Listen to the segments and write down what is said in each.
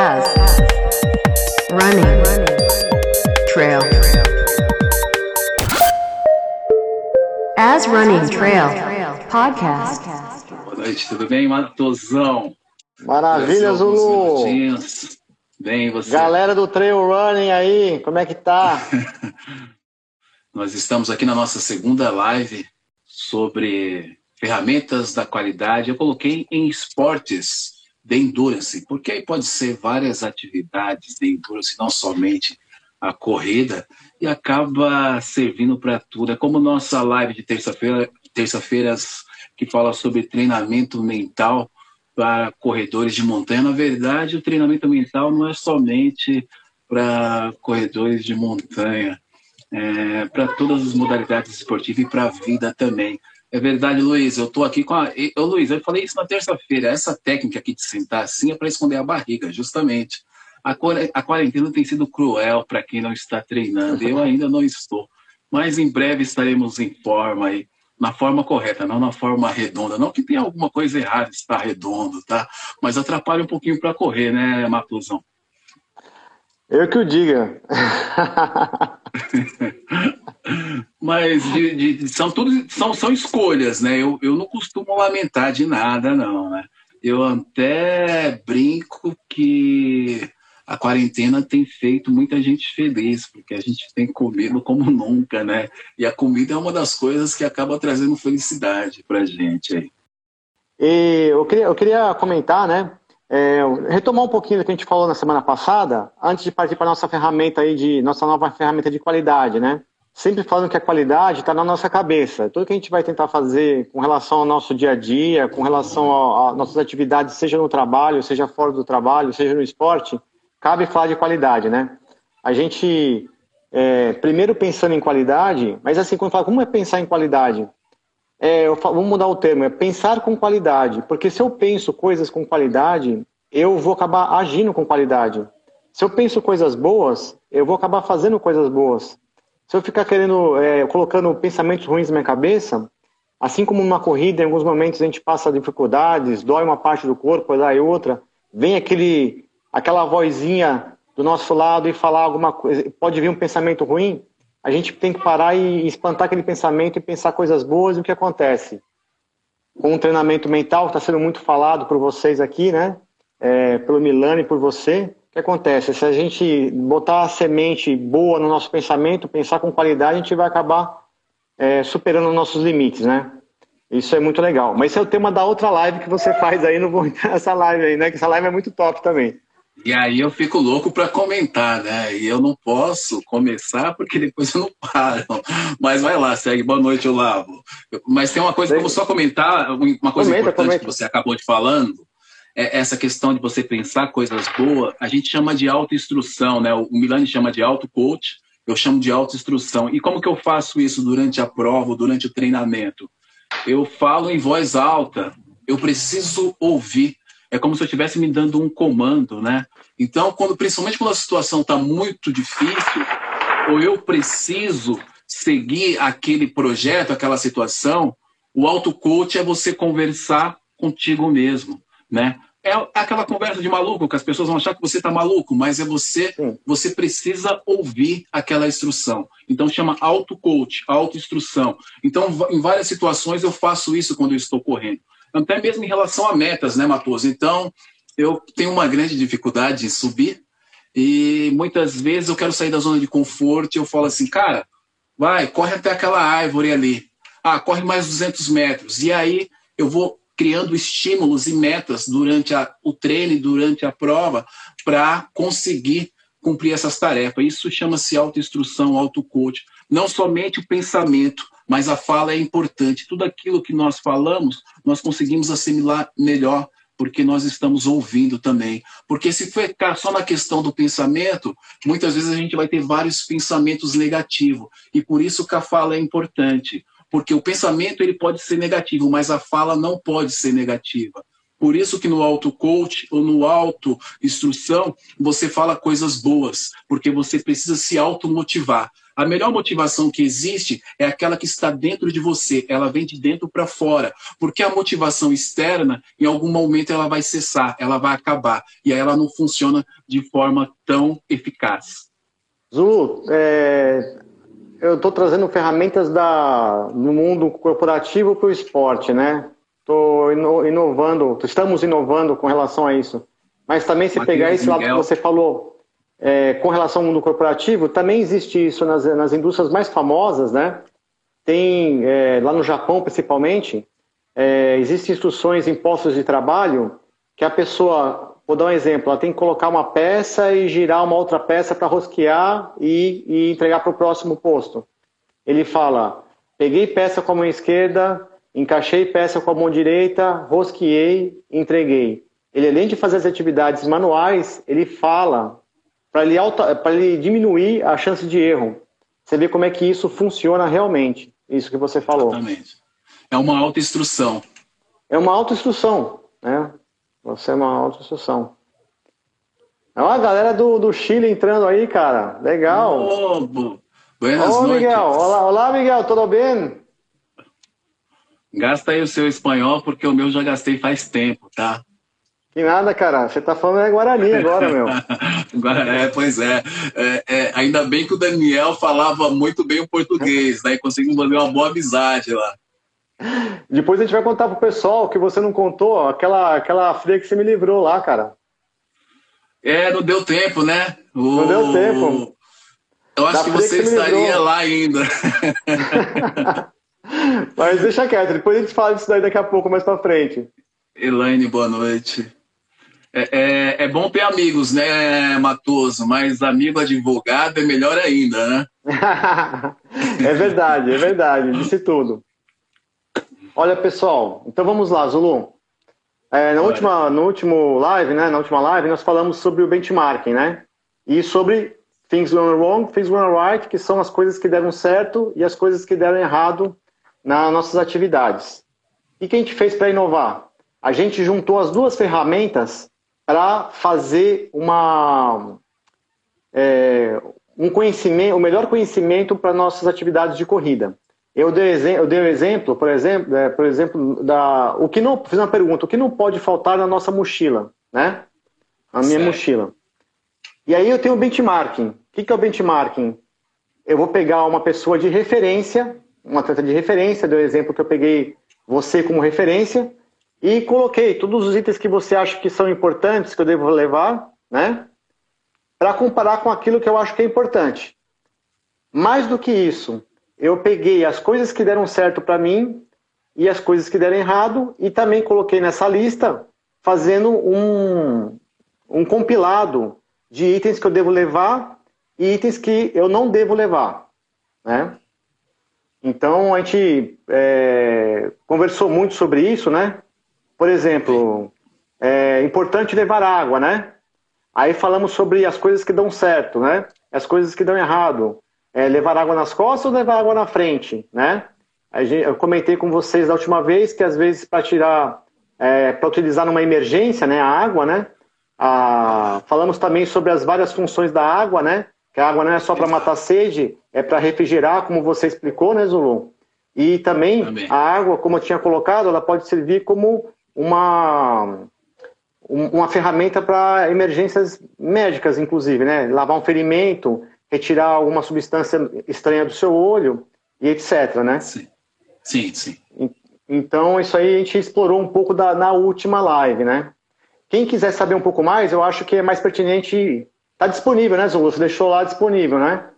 as running trail as running trail podcast. Boa noite, tudo bem, Matosão? Maravilha, Zulu! Bem, você? Galera do Trail Running aí, como é que tá? Nós estamos aqui na nossa segunda live sobre ferramentas da qualidade. Eu coloquei em esportes de endurance, porque aí pode ser várias atividades de endurance, não somente a corrida, e acaba servindo para tudo. É como nossa live de terça-feira, terça-feiras que fala sobre treinamento mental para corredores de montanha. Na verdade, o treinamento mental não é somente para corredores de montanha, é para todas as modalidades esportivas e para a vida também. É verdade, Luiz. Eu estou aqui com a. Ô, Luiz, eu falei isso na terça-feira. Essa técnica aqui de sentar assim é para esconder a barriga, justamente. A, a quarentena tem sido cruel para quem não está treinando. Eu ainda não estou. Mas em breve estaremos em forma aí, na forma correta, não na forma redonda. Não que tenha alguma coisa errada estar redondo, tá? Mas atrapalha um pouquinho para correr, né, Matuzão? Eu que o diga. Mas de, de, são tudo são, são escolhas, né? Eu, eu não costumo lamentar de nada, não, né? Eu até brinco que a quarentena tem feito muita gente feliz, porque a gente tem comido como nunca, né? E a comida é uma das coisas que acaba trazendo felicidade pra gente aí. E eu queria, eu queria comentar, né? É, retomar um pouquinho do que a gente falou na semana passada, antes de partir para a nossa ferramenta aí de nossa nova ferramenta de qualidade, né? Sempre falando que a qualidade está na nossa cabeça. Tudo que a gente vai tentar fazer com relação ao nosso dia a dia, com relação às nossas atividades, seja no trabalho, seja fora do trabalho, seja no esporte, cabe falar de qualidade, né? A gente é, primeiro pensando em qualidade, mas assim, quando fala como é pensar em qualidade? É, falo, vamos mudar o termo, é pensar com qualidade. Porque se eu penso coisas com qualidade, eu vou acabar agindo com qualidade. Se eu penso coisas boas, eu vou acabar fazendo coisas boas. Se eu ficar querendo, é, colocando pensamentos ruins na minha cabeça, assim como numa corrida, em alguns momentos a gente passa dificuldades, dói uma parte do corpo, dói outra, vem aquele, aquela vozinha do nosso lado e falar alguma coisa, pode vir um pensamento ruim, a gente tem que parar e espantar aquele pensamento e pensar coisas boas e o que acontece. Com o treinamento mental, está sendo muito falado por vocês aqui, né? É, pelo Milani e por você, o que acontece? Se a gente botar a semente boa no nosso pensamento, pensar com qualidade, a gente vai acabar é, superando nossos limites, né? Isso é muito legal. Mas esse é o tema da outra live que você faz aí, não vou entrar nessa live aí, né? Que essa live é muito top também. E aí eu fico louco para comentar, né? E eu não posso começar porque depois eu não paro. Mas vai lá, segue. Boa noite, Olavo. Mas tem uma coisa que eu vou só comentar, uma coisa comenta, importante comenta. que você acabou de falando. É essa questão de você pensar coisas boas, a gente chama de autoinstrução, né? O Milani chama de auto-coach, eu chamo de autoinstrução. E como que eu faço isso durante a prova, durante o treinamento? Eu falo em voz alta, eu preciso ouvir é como se eu estivesse me dando um comando, né? Então, quando principalmente quando a situação está muito difícil, ou eu preciso seguir aquele projeto, aquela situação, o auto-coach é você conversar contigo mesmo, né? É aquela conversa de maluco, que as pessoas vão achar que você está maluco, mas é você, você precisa ouvir aquela instrução. Então chama auto-coach, auto-instrução. Então, em várias situações eu faço isso quando eu estou correndo até mesmo em relação a metas, né, Matoso? Então, eu tenho uma grande dificuldade em subir e muitas vezes eu quero sair da zona de conforto e eu falo assim, cara, vai, corre até aquela árvore ali. Ah, corre mais 200 metros. E aí eu vou criando estímulos e metas durante a, o treino durante a prova para conseguir cumprir essas tarefas. Isso chama-se autoinstrução, auto-coach. Não somente o pensamento, mas a fala é importante. Tudo aquilo que nós falamos, nós conseguimos assimilar melhor, porque nós estamos ouvindo também. Porque se ficar só na questão do pensamento, muitas vezes a gente vai ter vários pensamentos negativos. E por isso que a fala é importante. Porque o pensamento ele pode ser negativo, mas a fala não pode ser negativa. Por isso que no auto-coach ou no auto-instrução, você fala coisas boas, porque você precisa se automotivar. A melhor motivação que existe é aquela que está dentro de você, ela vem de dentro para fora, porque a motivação externa, em algum momento, ela vai cessar, ela vai acabar, e aí ela não funciona de forma tão eficaz. Zulu, é, eu estou trazendo ferramentas da, no mundo corporativo para o esporte, né? Estou inovando, estamos inovando com relação a isso. Mas também se Mateus pegar esse lado que você falou, é, com relação ao mundo corporativo, também existe isso nas, nas indústrias mais famosas, né? Tem, é, lá no Japão principalmente, é, existem instruções em postos de trabalho que a pessoa, vou dar um exemplo, ela tem que colocar uma peça e girar uma outra peça para rosquear e, e entregar para o próximo posto. Ele fala, peguei peça com a mão esquerda, encaixei peça com a mão direita, rosqueei, entreguei. Ele, além de fazer as atividades manuais, ele fala para ele, ele diminuir a chance de erro. Você vê como é que isso funciona realmente, isso que você falou. Exatamente. É uma autoinstrução. É uma autoinstrução, né? Você é uma autoinstrução. É uma galera do, do Chile entrando aí, cara. Legal. Oh, buenas Ô, Miguel. Olá, olá, Miguel. Tudo bem? Gasta aí o seu espanhol, porque o meu já gastei faz tempo, tá? Que nada, cara. Você tá falando é Guarani agora, meu. é, pois é. É, é. Ainda bem que o Daniel falava muito bem o português, né? E conseguimos fazer uma boa amizade lá. Depois a gente vai contar pro pessoal que você não contou, aquela, aquela fria que você me livrou lá, cara. É, não deu tempo, né? O... Não deu tempo. Eu acho da que você que estaria lá ainda. Mas deixa quieto, depois a gente fala disso daí daqui a pouco, mais pra frente. Elaine, boa noite. É, é, é, bom ter amigos, né, Matoso? Mas amigo advogado é melhor ainda, né? é verdade, é verdade, disse tudo. Olha, pessoal, então vamos lá, Zulu. É, na última, no último live, né, na última live, nós falamos sobre o benchmarking, né? E sobre things went wrong, things went right, que são as coisas que deram certo e as coisas que deram errado nas nossas atividades. E o que a gente fez para inovar? A gente juntou as duas ferramentas para fazer uma, é, um conhecimento, o melhor conhecimento para nossas atividades de corrida. Eu dei, eu dei um exemplo, por exemplo, é, por exemplo, da, o que não, fiz uma pergunta, o que não pode faltar na nossa mochila, né? A minha certo. mochila. E aí eu tenho o benchmarking. O que, que é o benchmarking? Eu vou pegar uma pessoa de referência, um atleta de referência, deu o exemplo que eu peguei você como referência, e coloquei todos os itens que você acha que são importantes, que eu devo levar, né? Para comparar com aquilo que eu acho que é importante. Mais do que isso, eu peguei as coisas que deram certo para mim e as coisas que deram errado e também coloquei nessa lista fazendo um, um compilado de itens que eu devo levar e itens que eu não devo levar, né? Então a gente é, conversou muito sobre isso, né? Por exemplo, é importante levar água, né? Aí falamos sobre as coisas que dão certo, né? As coisas que dão errado. É levar água nas costas ou levar água na frente, né? Eu comentei com vocês da última vez que às vezes para tirar, é, para utilizar numa emergência, né, a água, né? Ah, falamos também sobre as várias funções da água, né? Que a água não é só para matar sede, é para refrigerar, como você explicou, né, Zulu? E também, também, a água, como eu tinha colocado, ela pode servir como uma, uma ferramenta para emergências médicas, inclusive, né? Lavar um ferimento, retirar alguma substância estranha do seu olho e etc, né? Sim, sim. sim. Então, isso aí a gente explorou um pouco da, na última live, né? Quem quiser saber um pouco mais, eu acho que é mais pertinente... Está disponível, né, Zulu? Você deixou lá disponível, né?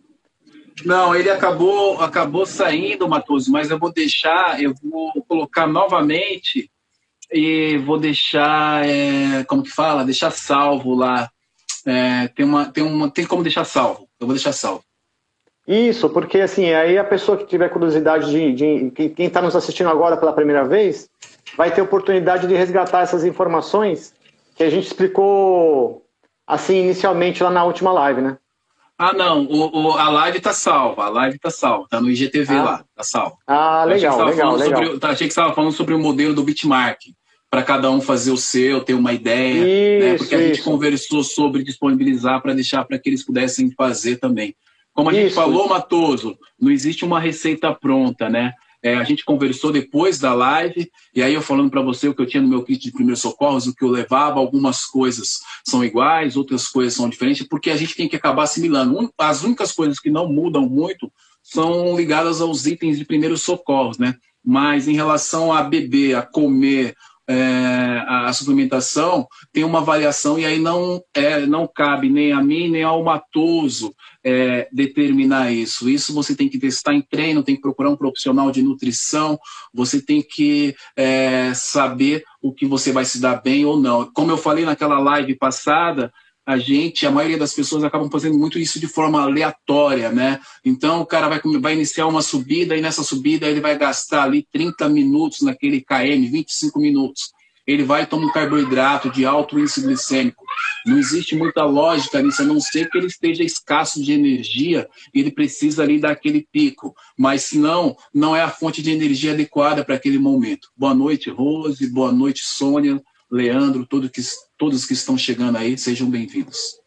Não, ele acabou, acabou saindo, Matoso, mas eu vou deixar, eu vou colocar novamente e vou deixar, é, como que fala? Deixar salvo lá. É, tem, uma, tem, uma, tem como deixar salvo. Eu vou deixar salvo. Isso, porque assim, aí a pessoa que tiver curiosidade de, de quem está nos assistindo agora pela primeira vez, vai ter oportunidade de resgatar essas informações que a gente explicou assim inicialmente lá na última live, né? Ah, não, o, o, a live tá salva, a live tá salva, tá no IGTV ah. lá, tá salvo. Ah, legal, legal, legal. Sobre, achei que você estava falando sobre o modelo do Bitmark para cada um fazer o seu, ter uma ideia, né? isso, né? porque a gente conversou sobre disponibilizar para deixar para que eles pudessem fazer também. Como a Isso. gente falou, Matoso, não existe uma receita pronta, né? É, a gente conversou depois da live, e aí eu falando para você o que eu tinha no meu kit de primeiros socorros, o que eu levava, algumas coisas são iguais, outras coisas são diferentes, porque a gente tem que acabar assimilando. As únicas coisas que não mudam muito são ligadas aos itens de primeiros socorros, né? Mas em relação a beber, a comer, é, a suplementação tem uma variação e aí não, é, não cabe nem a mim nem ao matoso é, determinar isso. Isso você tem que testar em treino, tem que procurar um profissional de nutrição, você tem que é, saber o que você vai se dar bem ou não. Como eu falei naquela live passada, a gente, a maioria das pessoas acabam fazendo muito isso de forma aleatória, né? Então o cara vai, vai iniciar uma subida e nessa subida ele vai gastar ali 30 minutos naquele KM, 25 minutos. Ele vai tomar um carboidrato de alto índice glicêmico. Não existe muita lógica nisso, a não ser que ele esteja escasso de energia e ele precisa ali daquele pico. Mas se não, não é a fonte de energia adequada para aquele momento. Boa noite, Rose. Boa noite, Sônia. Leandro, todo que, todos que estão chegando aí, sejam bem-vindos.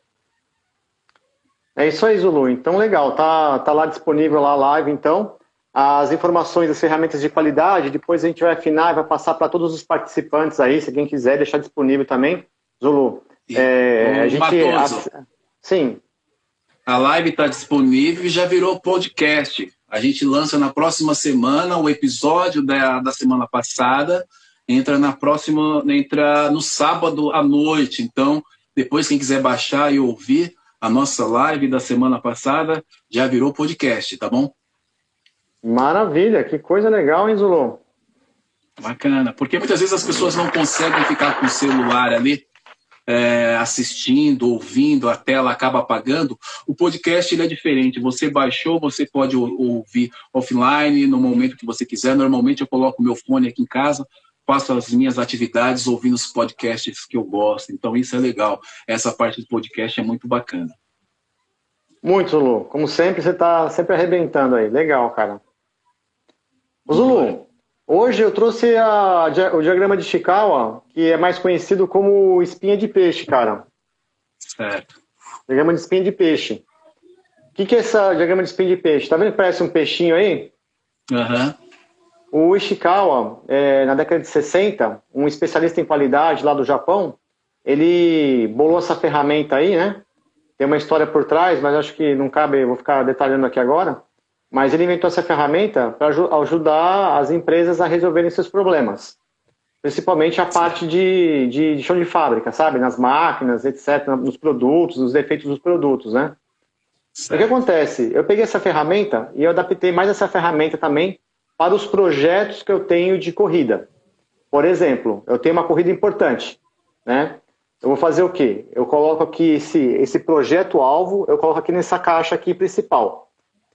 É isso aí, Zulu. Então, legal. Tá, tá lá disponível lá a live, então. As informações das ferramentas de qualidade, depois a gente vai afinar e vai passar para todos os participantes aí, se quem quiser deixar disponível também. Zulu, é, a gente... A, sim. A live está disponível e já virou podcast. A gente lança na próxima semana o episódio da, da semana passada entra na próxima, entra no sábado à noite. Então, depois quem quiser baixar e ouvir a nossa live da semana passada, já virou podcast, tá bom? Maravilha, que coisa legal, hein, Zulu? Bacana, porque muitas vezes as pessoas não conseguem ficar com o celular ali é, assistindo, ouvindo, a tela acaba apagando. O podcast ele é diferente. Você baixou, você pode ouvir offline no momento que você quiser. Normalmente eu coloco meu fone aqui em casa, faço as minhas atividades ouvindo os podcasts que eu gosto. Então, isso é legal. Essa parte do podcast é muito bacana. Muito, Zulu. Como sempre, você está sempre arrebentando aí. Legal, cara. Zulu, hoje eu trouxe a, o diagrama de Chikawa, que é mais conhecido como espinha de peixe, cara. Certo. Diagrama de espinha de peixe. O que, que é esse diagrama de espinha de peixe? Tá vendo que parece um peixinho aí? Aham. Uhum. O Ishikawa, é, na década de 60, um especialista em qualidade lá do Japão, ele bolou essa ferramenta aí, né? Tem uma história por trás, mas acho que não cabe, vou ficar detalhando aqui agora. Mas ele inventou essa ferramenta para ajudar as empresas a resolverem seus problemas. Principalmente a parte de, de, de chão de fábrica, sabe? Nas máquinas, etc., nos produtos, nos defeitos dos produtos, né? Certo. O que acontece? Eu peguei essa ferramenta e eu adaptei mais essa ferramenta também para os projetos que eu tenho de corrida. Por exemplo, eu tenho uma corrida importante, né? Eu vou fazer o quê? Eu coloco aqui esse, esse projeto-alvo, eu coloco aqui nessa caixa aqui principal.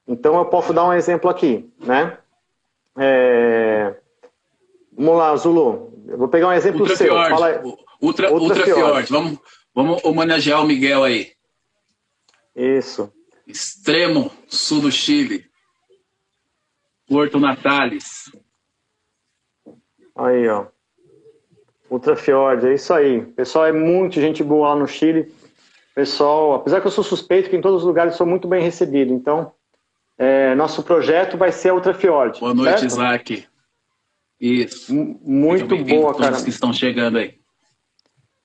Então, eu posso dar um exemplo aqui, né? É... Vamos lá, Zulu. Eu vou pegar um exemplo Ultra seu. Fala... Ultra, Ultra, Ultra Fjord. Vamos, vamos homenagear o Miguel aí. Isso. Extremo sul do Chile. Porto Natales. Aí, ó. Ultrafiord, é isso aí. Pessoal, é muito gente boa lá no Chile. Pessoal, apesar que eu sou suspeito que em todos os lugares sou muito bem recebido. Então, é, nosso projeto vai ser a Ultrafiord. Boa noite, certo? Isaac. Isso. M muito boa, cara. Todos que estão chegando aí.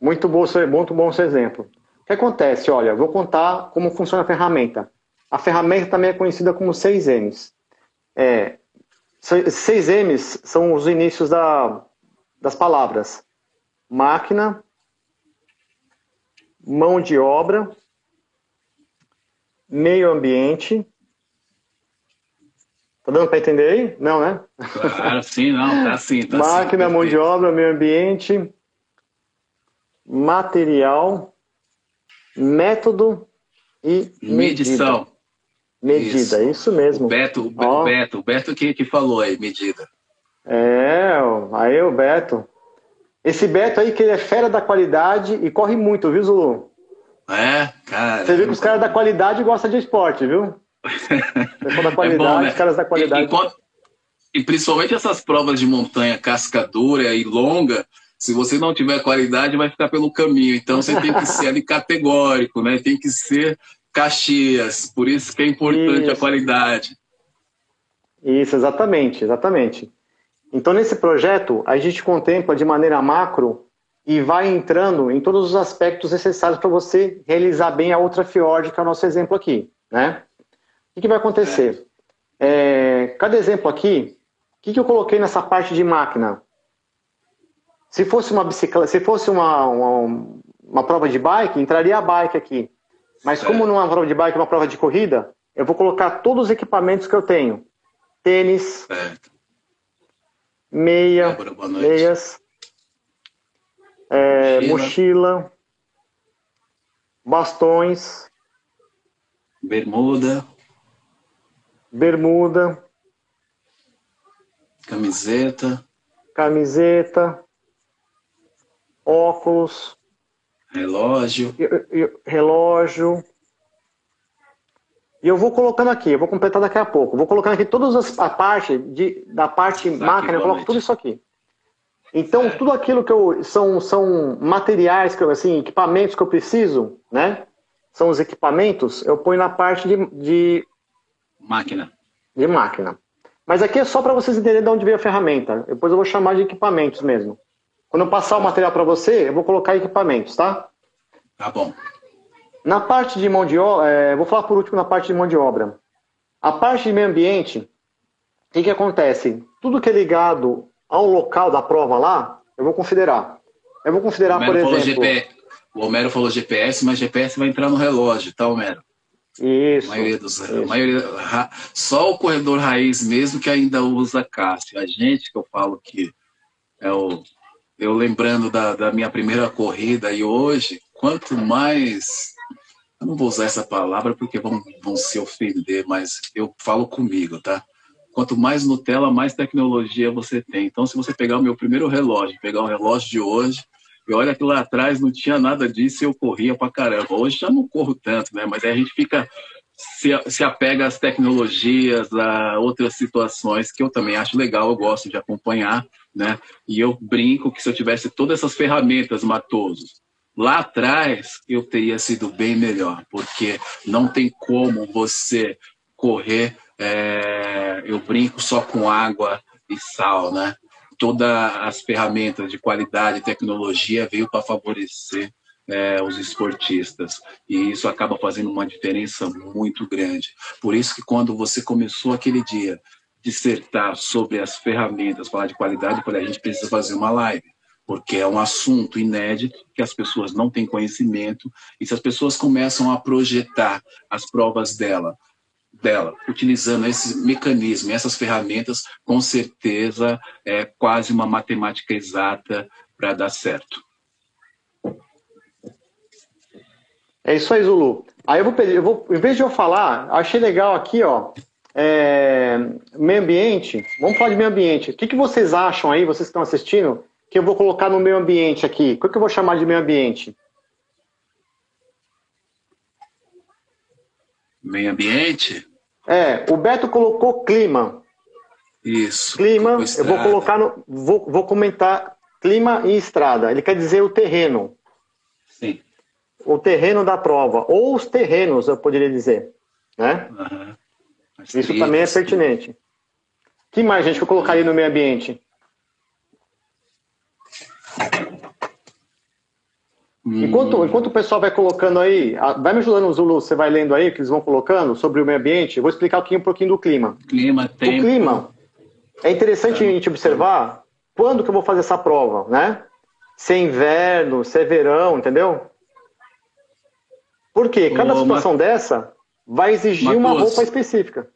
Muito bom, muito bom esse exemplo. O que acontece? Olha, vou contar como funciona a ferramenta. A ferramenta também é conhecida como 6Ms. É, seis M's são os inícios da, das palavras: máquina, mão de obra, meio ambiente. Tá dando para entender aí? Não, né? Claro, sim, não, tá sim. Tá máquina, sim, mão de obra, meio ambiente, material, método e medição. Medida. Medida, isso, isso mesmo. O Beto, o Beto, o Beto que, que falou aí, medida. É, aí o Beto. Esse Beto aí que ele é fera da qualidade e corre muito, viu, Zulu? É, cara. Você viu que os caras da qualidade gostam de esporte, viu? Pessoal da qualidade, é bom, né? os caras da qualidade. E, e, principalmente essas provas de montanha cascadora e longa, se você não tiver qualidade, vai ficar pelo caminho. Então você tem que ser ali categórico, né? Tem que ser Caxias, por isso que é importante isso. a qualidade. Isso, exatamente, exatamente. Então, nesse projeto, a gente contempla de maneira macro e vai entrando em todos os aspectos necessários para você realizar bem a outra fiord, que é o nosso exemplo aqui. Né? O que, que vai acontecer? É, cada exemplo aqui, o que, que eu coloquei nessa parte de máquina? Se fosse uma bicicleta, se fosse uma, uma, uma prova de bike, entraria a bike aqui. Mas como não é uma prova de bike, é uma prova de corrida, eu vou colocar todos os equipamentos que eu tenho. Tênis, certo. meia, Débora, meias, é, mochila. mochila, bastões, bermuda, bermuda, camiseta, camiseta, óculos, relógio, relógio. E eu vou colocando aqui, eu vou completar daqui a pouco. Vou colocando aqui toda a parte de, da parte máquina, eu coloco tudo isso aqui. Então, é. tudo aquilo que eu. São, são materiais, que eu, assim, equipamentos que eu preciso, né? São os equipamentos, eu ponho na parte de. de máquina. De máquina. Mas aqui é só para vocês entenderem de onde veio a ferramenta. Depois eu vou chamar de equipamentos mesmo. Quando eu passar o material para você, eu vou colocar equipamentos, tá? Tá bom. Na parte de mão de obra, é, vou falar por último na parte de mão de obra. A parte de meio ambiente, o que, que acontece? Tudo que é ligado ao local da prova lá, eu vou considerar. Eu vou considerar, por exemplo. GPS, o Homero falou GPS, mas GPS vai entrar no relógio, tá, Homero? Isso. A maioria dos, isso. A maioria, só o corredor raiz mesmo que ainda usa Cássio. A gente que eu falo que é o. Eu lembrando da, da minha primeira corrida e hoje, quanto mais. Eu não vou usar essa palavra porque vão, vão se ofender, mas eu falo comigo, tá? quanto mais Nutella, mais tecnologia você tem. Então, se você pegar o meu primeiro relógio, pegar o relógio de hoje, e olha que lá atrás não tinha nada disso e eu corria pra caramba. Hoje já não corro tanto, né? Mas aí a gente fica se, se apega às tecnologias, a outras situações que eu também acho legal, eu gosto de acompanhar, né? E eu brinco que se eu tivesse todas essas ferramentas, Matosos, lá atrás eu teria sido bem melhor, porque não tem como você correr é, eu brinco só com água e sal, né? Todas as ferramentas de qualidade tecnologia veio para favorecer é, os esportistas e isso acaba fazendo uma diferença muito grande. Por isso que quando você começou aquele dia dissertar sobre as ferramentas, falar de qualidade, a gente precisa fazer uma live porque é um assunto inédito que as pessoas não têm conhecimento e se as pessoas começam a projetar as provas dela dela, utilizando esse mecanismo, essas ferramentas, com certeza é quase uma matemática exata para dar certo. É isso aí, Zulu. Aí eu vou pedir, eu vou, em vez de eu falar, achei legal aqui, ó, é, meio ambiente. Vamos falar de meio ambiente. O que, que vocês acham aí, vocês que estão assistindo, que eu vou colocar no meio ambiente aqui? O que, que eu vou chamar de meio ambiente? Meio ambiente? É, o Beto colocou clima. Isso. Clima, eu vou colocar no. Vou, vou comentar clima e estrada. Ele quer dizer o terreno. Sim. O terreno da prova. Ou os terrenos, eu poderia dizer. Né? Uhum. Isso também é pertinente. que mais, gente, que eu colocaria no meio ambiente? Enquanto, hum. enquanto o pessoal vai colocando aí, vai me ajudando, Zulu, você vai lendo aí, que eles vão colocando sobre o meio ambiente, eu vou explicar um pouquinho do clima. Clima, tempo. O clima, é interessante a gente observar quando que eu vou fazer essa prova, né? Se é inverno, se é verão, entendeu? Porque cada Ô, situação dessa vai exigir uma roupa específica.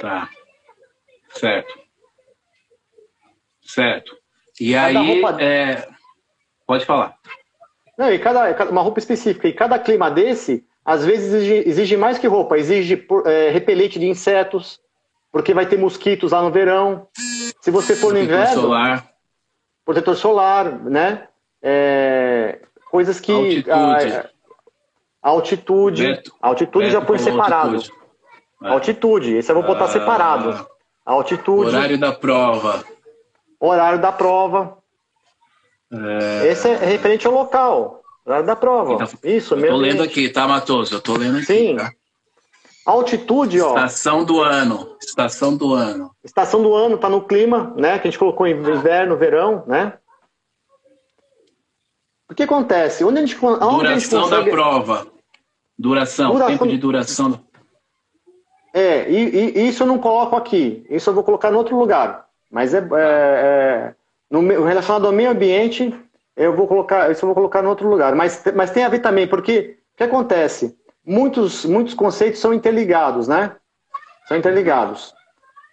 Tá. Certo. Certo. E cada aí, roupa... é... pode falar. Não, e cada, uma roupa específica. E cada clima desse, às vezes, exige, exige mais que roupa, exige é, repelente de insetos, porque vai ter mosquitos lá no verão. Se você for no inverno. Solar. Protetor solar, né? É, coisas que. Altitude. A, a altitude. Altitude Beto já põe separado. Altitude. É. altitude. Esse eu vou botar ah, separado. Altitude. Horário da prova. Horário da prova. É... Esse é referente ao local. Horário da prova. Então, Isso, mesmo. Tô lendo aqui, tá, Matoso? Eu tô lendo aqui. Sim. Tá? Altitude, ó. Estação do ano. Estação do ano. Estação do ano tá no clima, né? Que a gente colocou inverno, verão, né? O que acontece? Onde a gente, onde duração a gente consegue... da prova. Duração, duração, tempo de duração. É, e, e, isso eu não coloco aqui. Isso eu vou colocar em outro lugar. Mas é, é, é no, relacionado ao meio ambiente, eu vou colocar, isso eu vou colocar em outro lugar. Mas, mas tem a ver também, porque o que acontece? Muitos, muitos conceitos são interligados, né? São interligados.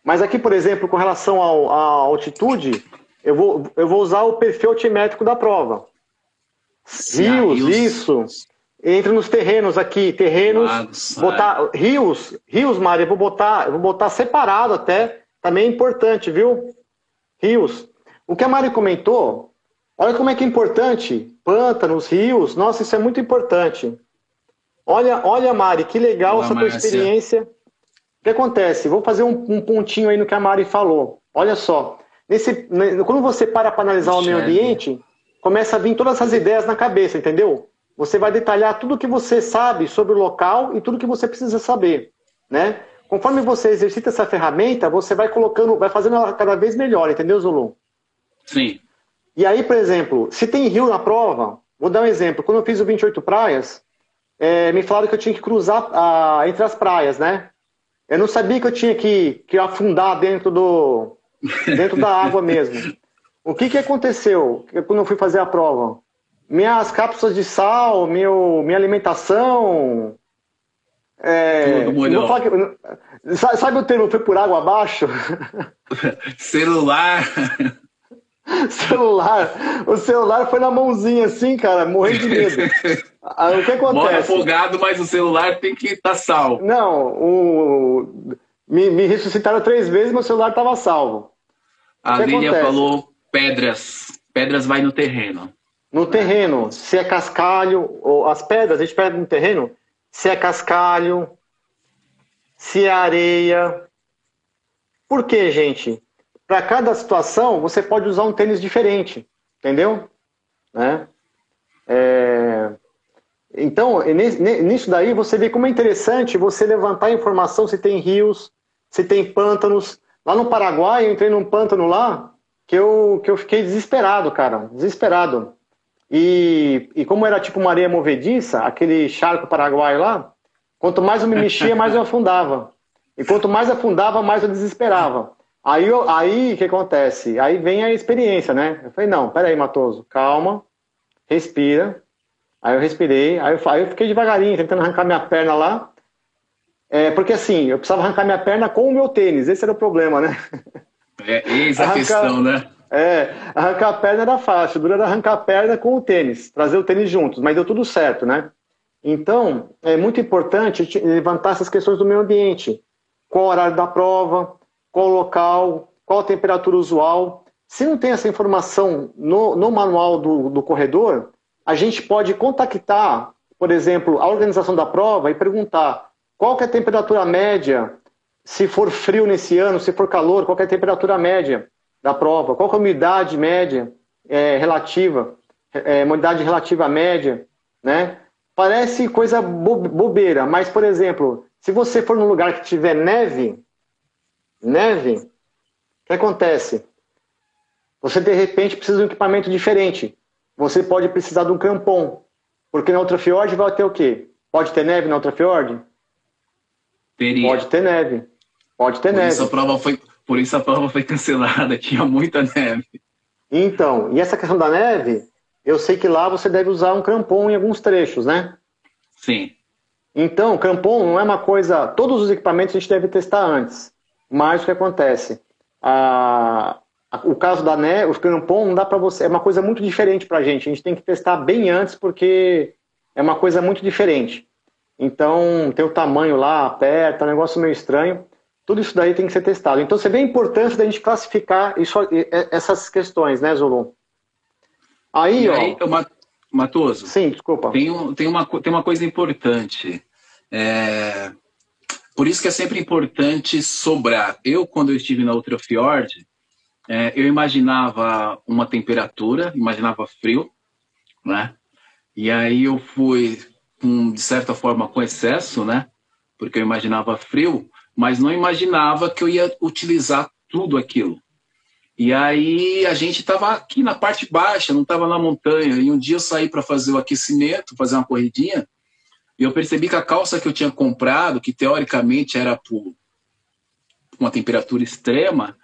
Mas aqui, por exemplo, com relação ao, à altitude, eu vou, eu vou usar o perfil altimétrico da prova. Rios, rios, isso. Entra nos terrenos aqui, terrenos, Lagos, botar é. rios, rios, eu vou botar, eu vou botar separado até, também é importante, viu? Rios. O que a Mari comentou, olha como é que é importante, pântanos, rios, nossa, isso é muito importante. Olha, olha, Mari, que legal Olá, essa tua experiência. O que acontece? Vou fazer um, um, pontinho aí no que a Mari falou. Olha só, nesse, quando você para para analisar o meio ambiente, começa a vir todas essas ideias na cabeça, entendeu? Você vai detalhar tudo o que você sabe sobre o local e tudo o que você precisa saber, né? Conforme você exercita essa ferramenta, você vai colocando, vai fazendo ela cada vez melhor, entendeu, Zulu? Sim. E aí, por exemplo, se tem rio na prova, vou dar um exemplo. Quando eu fiz o 28 praias, é, me falaram que eu tinha que cruzar a, entre as praias, né? Eu não sabia que eu tinha que, que afundar dentro do dentro da água mesmo. O que, que aconteceu quando eu fui fazer a prova? Minhas cápsulas de sal, meu, minha alimentação. É, que, sabe o termo foi por água abaixo? celular. celular. O celular foi na mãozinha assim, cara, morrendo de medo. o que acontece? Mora afogado, mas o celular tem que estar tá salvo. Não, o... me, me ressuscitaram três vezes, meu celular estava salvo. A Lília falou pedras. Pedras vai no terreno. No terreno, se é cascalho, ou as pedras, a gente pega no terreno, se é cascalho, se é areia. Por quê, gente? Para cada situação, você pode usar um tênis diferente, entendeu? Né? É... Então, nisso daí, você vê como é interessante você levantar a informação se tem rios, se tem pântanos. Lá no Paraguai, eu entrei num pântano lá, que eu, que eu fiquei desesperado, cara, desesperado. E, e como era tipo uma areia movediça, aquele charco paraguaio lá, quanto mais eu me mexia, mais eu afundava. E quanto mais afundava, mais eu desesperava. Aí o aí, que acontece? Aí vem a experiência, né? Eu falei, não, peraí, Matoso, calma, respira. Aí eu respirei, aí eu, aí eu fiquei devagarinho, tentando arrancar minha perna lá. É, porque assim, eu precisava arrancar minha perna com o meu tênis, esse era o problema, né? É, eis a arrancar, questão, né? É, arrancar a perna era fácil, dura era arrancar a perna com o tênis, trazer o tênis juntos, mas deu tudo certo, né? Então, é muito importante levantar essas questões do meio ambiente. Qual o horário da prova, qual o local, qual a temperatura usual. Se não tem essa informação no, no manual do, do corredor, a gente pode contactar, por exemplo, a organização da prova e perguntar qual é a temperatura média, se for frio nesse ano, se for calor, qual é a temperatura média da prova, qual é a umidade média é, relativa, é, umidade relativa média, né? Parece coisa bobeira, mas, por exemplo, se você for num lugar que tiver neve, neve, o que acontece? Você, de repente, precisa de um equipamento diferente. Você pode precisar de um crampon, porque na outra fiord vai ter o quê? Pode ter neve na outra fiord? Teria. Pode ter neve. Pode ter Por neve. Isso a prova foi, por isso a prova foi cancelada, tinha muita neve. Então, e essa questão da neve, eu sei que lá você deve usar um crampon em alguns trechos, né? Sim. Então, crampon não é uma coisa. Todos os equipamentos a gente deve testar antes. Mas o que acontece? A, o caso da neve, o crampon não dá para você. É uma coisa muito diferente para a gente. A gente tem que testar bem antes porque é uma coisa muito diferente. Então, tem o tamanho lá, aperta, é um negócio meio estranho. Tudo isso daí tem que ser testado. Então você vê a importância da gente classificar isso, essas questões, né, Zulu? Aí, e aí, ó. Matoso. Sim, desculpa. Tem, um, tem, uma, tem uma coisa importante. É, por isso que é sempre importante sobrar. Eu, quando eu estive na outra fiord, é, eu imaginava uma temperatura, imaginava frio, né? E aí eu fui, com, de certa forma, com excesso, né? Porque eu imaginava frio, mas não imaginava que eu ia utilizar tudo aquilo. E aí a gente estava aqui na parte baixa, não estava na montanha. E um dia eu saí para fazer o aquecimento, fazer uma corridinha, e eu percebi que a calça que eu tinha comprado, que teoricamente era por uma temperatura extrema,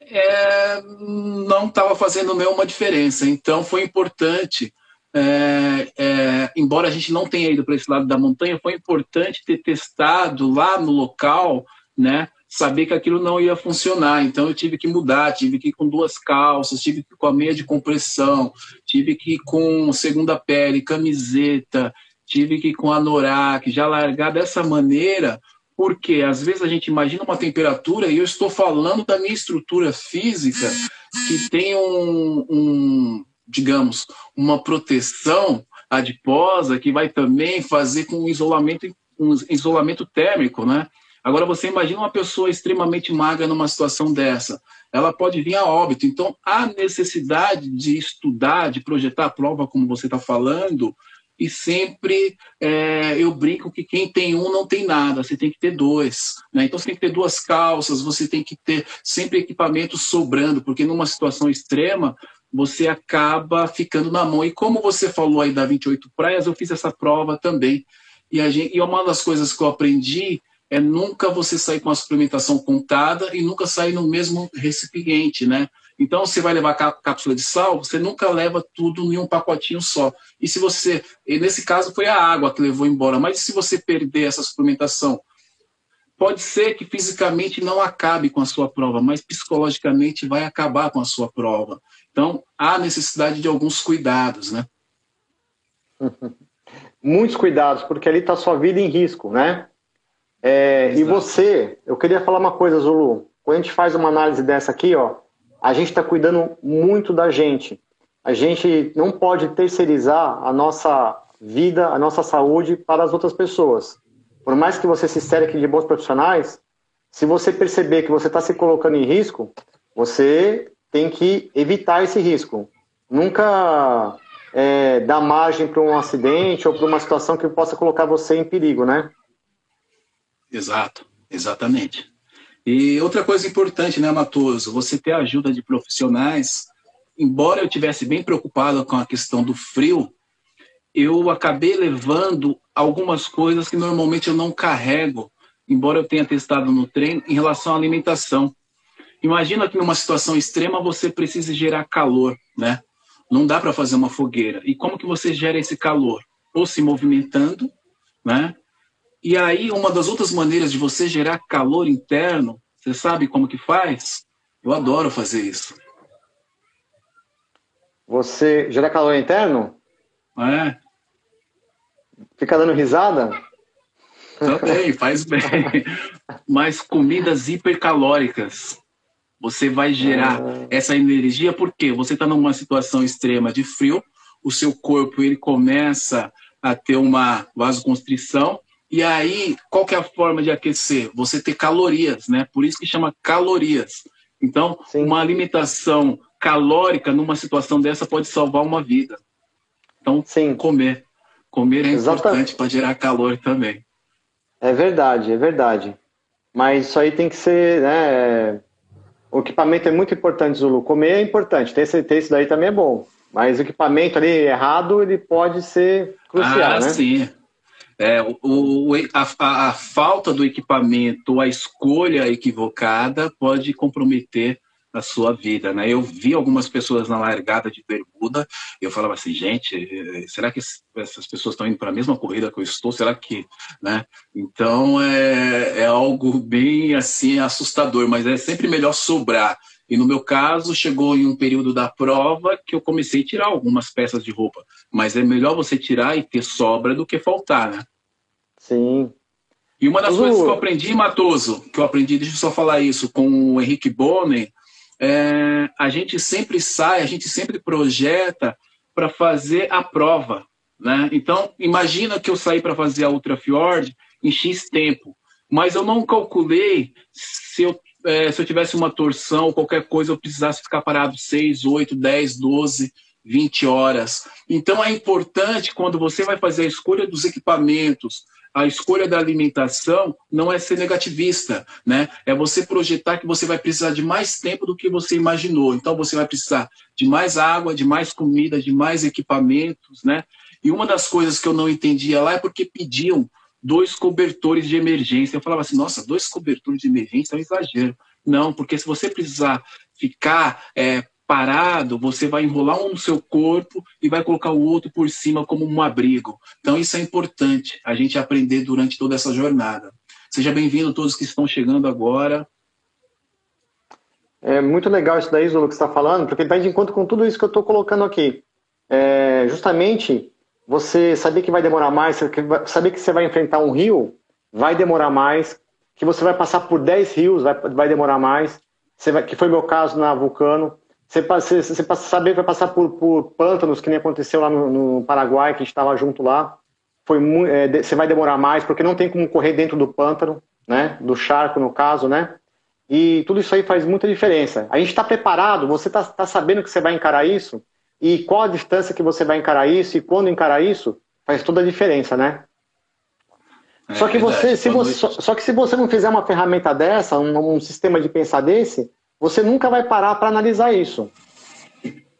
é, não estava fazendo nenhuma diferença. Então foi importante, é, é, embora a gente não tenha ido para esse lado da montanha, foi importante ter testado lá no local, né? Saber que aquilo não ia funcionar, então eu tive que mudar, tive que ir com duas calças, tive que ir com a meia de compressão, tive que ir com segunda pele, camiseta, tive que ir com anorak, já largar dessa maneira porque às vezes a gente imagina uma temperatura e eu estou falando da minha estrutura física que tem um, um digamos, uma proteção adiposa que vai também fazer com um isolamento, um isolamento térmico, né? Agora você imagina uma pessoa extremamente magra numa situação dessa, ela pode vir a óbito. Então há necessidade de estudar, de projetar a prova, como você está falando, e sempre é, eu brinco que quem tem um não tem nada, você tem que ter dois. Né? Então você tem que ter duas calças, você tem que ter sempre equipamento sobrando, porque numa situação extrema você acaba ficando na mão. E como você falou aí da 28 praias, eu fiz essa prova também. E, a gente, e uma das coisas que eu aprendi é nunca você sair com a suplementação contada e nunca sair no mesmo recipiente, né? Então, você vai levar cápsula de sal, você nunca leva tudo em um pacotinho só. E se você, e nesse caso foi a água que levou embora, mas se você perder essa suplementação, pode ser que fisicamente não acabe com a sua prova, mas psicologicamente vai acabar com a sua prova. Então, há necessidade de alguns cuidados, né? Muitos cuidados, porque ali está sua vida em risco, né? É, e você, eu queria falar uma coisa, Zulu. Quando a gente faz uma análise dessa aqui, ó, a gente está cuidando muito da gente. A gente não pode terceirizar a nossa vida, a nossa saúde para as outras pessoas. Por mais que você se cerque de bons profissionais, se você perceber que você está se colocando em risco, você tem que evitar esse risco. Nunca é, dar margem para um acidente ou para uma situação que possa colocar você em perigo, né? Exato, exatamente. E outra coisa importante, né, Matoso, você ter a ajuda de profissionais. Embora eu tivesse bem preocupado com a questão do frio, eu acabei levando algumas coisas que normalmente eu não carrego, embora eu tenha testado no treino, em relação à alimentação. Imagina que numa situação extrema você precisa gerar calor, né? Não dá para fazer uma fogueira. E como que você gera esse calor? Ou se movimentando, né? E aí, uma das outras maneiras de você gerar calor interno, você sabe como que faz? Eu adoro fazer isso. Você gera calor interno? É. Fica dando risada? Também, faz bem. Mas comidas hipercalóricas. Você vai gerar ah. essa energia porque você está numa situação extrema de frio, o seu corpo ele começa a ter uma vasoconstrição e aí, qual que é a forma de aquecer? Você ter calorias, né? Por isso que chama calorias. Então, Sim. uma alimentação calórica numa situação dessa pode salvar uma vida. Então, Sim. comer. Comer é Exatamente. importante para gerar calor também. É verdade, é verdade. Mas isso aí tem que ser, né? O equipamento é muito importante, Zulu. Comer é importante, ter, ter isso daí também é bom. Mas o equipamento ali errado, ele pode ser crucial, ah, né? Sim. É, o, a, a, falta do equipamento, a escolha equivocada pode comprometer a sua vida, né? Eu vi algumas pessoas na largada de bermuda, eu falava assim, gente, será que essas pessoas estão indo para a mesma corrida que eu estou? Será que, né? Então é, é algo bem assim assustador, mas é sempre melhor sobrar. E no meu caso, chegou em um período da prova que eu comecei a tirar algumas peças de roupa. Mas é melhor você tirar e ter sobra do que faltar, né? Sim. E uma das coisas que eu aprendi, Matoso, que eu aprendi, deixa eu só falar isso, com o Henrique Bonner, é, a gente sempre sai, a gente sempre projeta para fazer a prova. Né? Então, imagina que eu saí para fazer a Ultra Fjord em X tempo, mas eu não calculei se eu, é, se eu tivesse uma torção ou qualquer coisa, eu precisasse ficar parado 6, 8, 10, 12 20 horas. Então é importante quando você vai fazer a escolha dos equipamentos, a escolha da alimentação não é ser negativista, né? É você projetar que você vai precisar de mais tempo do que você imaginou. Então você vai precisar de mais água, de mais comida, de mais equipamentos, né? E uma das coisas que eu não entendia lá é porque pediam dois cobertores de emergência. Eu falava assim, nossa, dois cobertores de emergência é um exagero. Não, porque se você precisar ficar é, parado, você vai enrolar um no seu corpo e vai colocar o outro por cima como um abrigo. Então isso é importante, a gente aprender durante toda essa jornada. Seja bem-vindo todos que estão chegando agora. É muito legal isso daí, Zulu, que você está falando, porque vai de encontro com tudo isso que eu estou colocando aqui. É, justamente, você saber que vai demorar mais, saber que você vai enfrentar um rio, vai demorar mais, que você vai passar por 10 rios, vai, vai demorar mais, vai, que foi meu caso na Vulcano. Você, você, você saber que vai passar por, por pântanos, que nem aconteceu lá no, no Paraguai, que a gente estava junto lá. Foi é, você vai demorar mais, porque não tem como correr dentro do pântano, né? Do charco, no caso, né? E tudo isso aí faz muita diferença. A gente está preparado, você está tá sabendo que você vai encarar isso, e qual a distância que você vai encarar isso, e quando encarar isso, faz toda a diferença, né? É, só que você, se você só, só, que se você não fizer uma ferramenta dessa, um, um sistema de pensar desse, você nunca vai parar para analisar isso.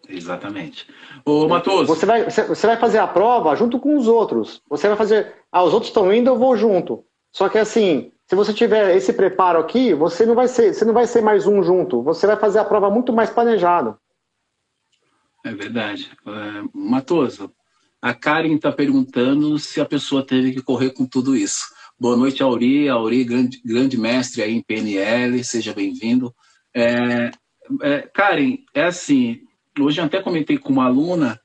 Exatamente. Ô, Matoso. Você vai, você vai fazer a prova junto com os outros. Você vai fazer. Ah, os outros estão indo, eu vou junto. Só que assim, se você tiver esse preparo aqui, você não vai ser, você não vai ser mais um junto. Você vai fazer a prova muito mais planejado. É verdade. É, Matoso, a Karen está perguntando se a pessoa teve que correr com tudo isso. Boa noite, Auri. Auri, grande, grande mestre aí em PNL, seja bem-vindo. É, é, Karen, é assim, hoje eu até comentei com uma aluna,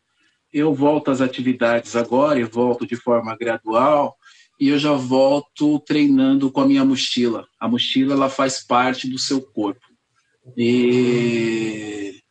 eu volto às atividades agora, eu volto de forma gradual, e eu já volto treinando com a minha mochila. A mochila, ela faz parte do seu corpo. E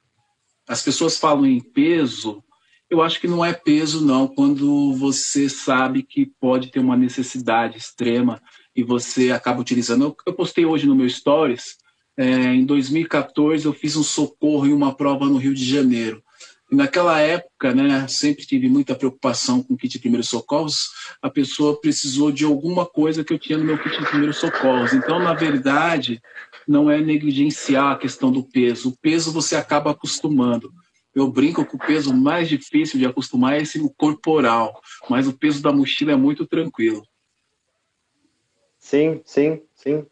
as pessoas falam em peso, eu acho que não é peso, não, quando você sabe que pode ter uma necessidade extrema e você acaba utilizando. Eu, eu postei hoje no meu Stories é, em 2014, eu fiz um socorro em uma prova no Rio de Janeiro. E naquela época, né, sempre tive muita preocupação com o kit de primeiros socorros. A pessoa precisou de alguma coisa que eu tinha no meu kit de primeiros socorros. Então, na verdade, não é negligenciar a questão do peso. O peso você acaba acostumando. Eu brinco que o peso mais difícil de acostumar é esse corporal, mas o peso da mochila é muito tranquilo. Sim, sim, sim.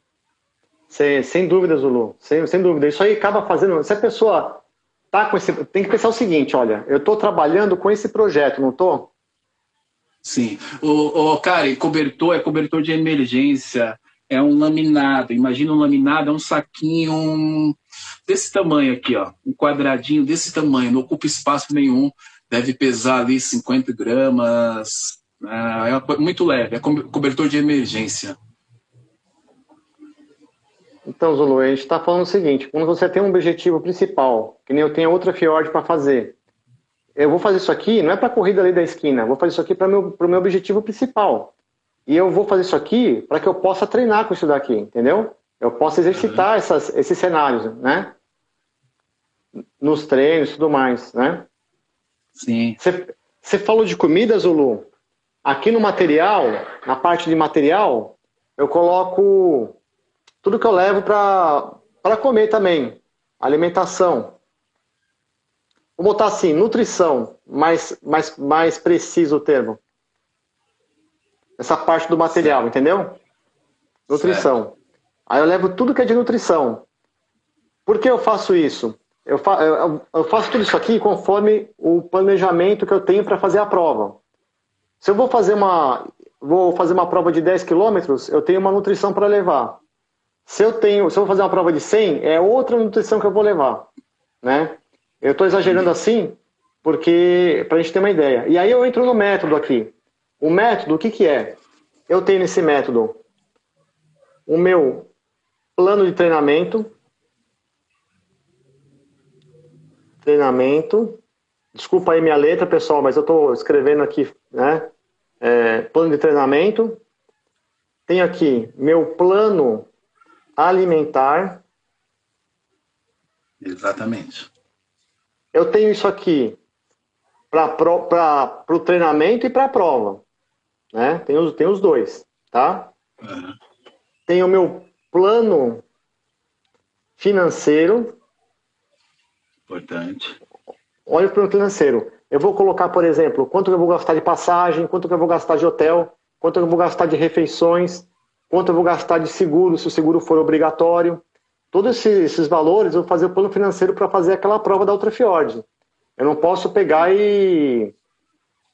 Sem, sem dúvida, Zulu. Sem, sem dúvida. Isso aí acaba fazendo. Se a pessoa tá com esse. Tem que pensar o seguinte: olha, eu estou trabalhando com esse projeto, não estou? Sim. O, o cara, cobertor é cobertor de emergência, é um laminado. Imagina um laminado, é um saquinho desse tamanho aqui, ó. Um quadradinho desse tamanho, não ocupa espaço nenhum, deve pesar ali 50 gramas. É muito leve, é cobertor de emergência. Então, Zulu, a gente está falando o seguinte: quando você tem um objetivo principal, que nem eu tenho outra fiord para fazer, eu vou fazer isso aqui, não é para corrida ali da esquina, vou fazer isso aqui para o meu, meu objetivo principal. E eu vou fazer isso aqui para que eu possa treinar com isso daqui, entendeu? Eu possa exercitar uhum. essas, esses cenários, né? Nos treinos e tudo mais, né? Sim. Você falou de comida, Zulu? Aqui no material, na parte de material, eu coloco tudo que eu levo para comer também. Alimentação. Vou botar assim, nutrição, mais, mais, mais preciso o termo. Essa parte do material, certo. entendeu? Nutrição. Certo. Aí eu levo tudo que é de nutrição. Por que eu faço isso? Eu, fa eu, eu faço tudo isso aqui conforme o planejamento que eu tenho para fazer a prova. Se eu vou fazer uma, vou fazer uma prova de 10 quilômetros, eu tenho uma nutrição para levar. Se eu tenho, se eu vou fazer uma prova de 100, é outra nutrição que eu vou levar, né? Eu estou exagerando assim porque para a gente ter uma ideia. E aí eu entro no método aqui. O método, o que que é? Eu tenho nesse método o meu plano de treinamento, treinamento. Desculpa aí minha letra, pessoal, mas eu estou escrevendo aqui, né? É, plano de treinamento. Tenho aqui meu plano alimentar. Exatamente. Eu tenho isso aqui. para o treinamento e para a prova. Né? Tem, os, tem os dois, tá? Uhum. Tem o meu plano financeiro. Importante. Olha o plano financeiro. Eu vou colocar, por exemplo, quanto eu vou gastar de passagem, quanto eu vou gastar de hotel, quanto eu vou gastar de refeições, quanto eu vou gastar de seguro, se o seguro for obrigatório. Todos esses, valores eu vou fazer o plano financeiro para fazer aquela prova da Ultrafiord. Eu não posso pegar e,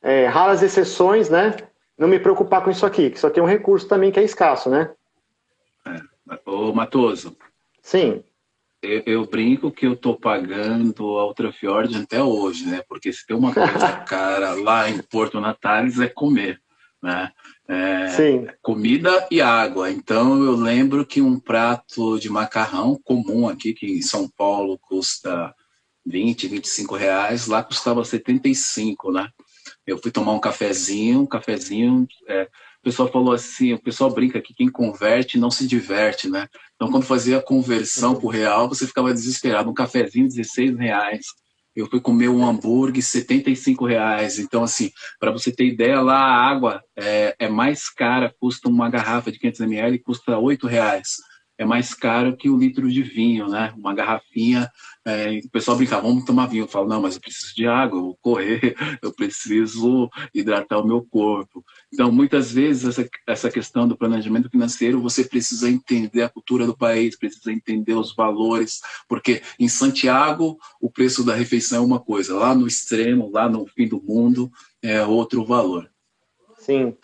é, raras exceções, né? Não me preocupar com isso aqui, que isso aqui é um recurso também que é escasso, né? É. Ô, Matoso. Sim. Eu, eu, brinco que eu tô pagando a Ultrafiord até hoje, né? Porque se tem uma coisa cara lá em Porto Natales é comer, né? É. Comida e água. Então eu lembro que um prato de macarrão comum aqui, que em São Paulo custa 20, 25 reais, lá custava 75, né? Eu fui tomar um cafezinho, um cafezinho. É, o pessoal falou assim, o pessoal brinca que quem converte não se diverte, né? Então, quando fazia a conversão para o real, você ficava desesperado. Um cafezinho, 16 reais. Eu fui comer um hambúrguer, 75 reais. Então, assim, para você ter ideia, lá a água é, é, mais cara, custa uma garrafa de 500 ml, custa 8 reais. É mais caro que o litro de vinho, né? Uma garrafinha é, o pessoal brincava, vamos tomar vinho. Eu falo, não, mas eu preciso de água, eu vou correr, eu preciso hidratar o meu corpo. Então, muitas vezes, essa, essa questão do planejamento financeiro, você precisa entender a cultura do país, precisa entender os valores, porque em Santiago, o preço da refeição é uma coisa, lá no extremo, lá no fim do mundo, é outro valor. Sim.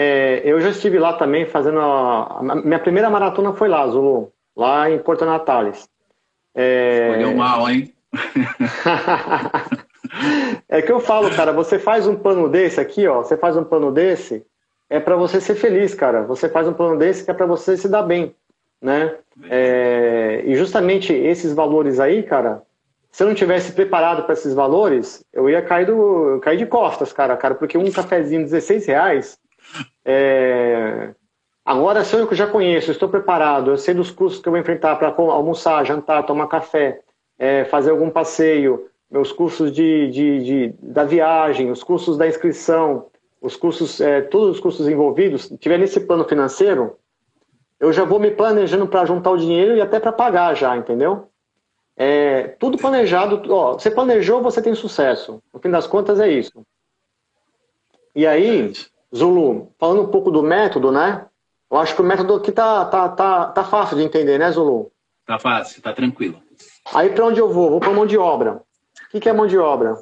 É, eu já estive lá também fazendo. A, a minha primeira maratona foi lá, Zulu, lá em Porto Natales. É... Escolheu mal, hein? é que eu falo, cara, você faz um plano desse aqui, ó, você faz um plano desse, é para você ser feliz, cara. Você faz um plano desse que é para você se dar bem, né? É... e justamente esses valores aí, cara, se eu não tivesse preparado para esses valores, eu ia cair, do, cair de costas, cara, cara, porque um cafezinho 16 reais, é... Agora, se eu já conheço, estou preparado, eu sei dos custos que eu vou enfrentar para almoçar, jantar, tomar café, é, fazer algum passeio, meus custos de, de, de, da viagem, os custos da inscrição, os custos, é, todos os custos envolvidos, tiver nesse plano financeiro, eu já vou me planejando para juntar o dinheiro e até para pagar já, entendeu? É, tudo planejado, ó, você planejou, você tem sucesso. No fim das contas é isso. E aí, Zulu, falando um pouco do método, né? Eu acho que o método aqui tá, tá, tá, tá fácil de entender, né, Zulu? Tá fácil, tá tranquilo. Aí para onde eu vou? Vou para mão de obra. O que, que é mão de obra?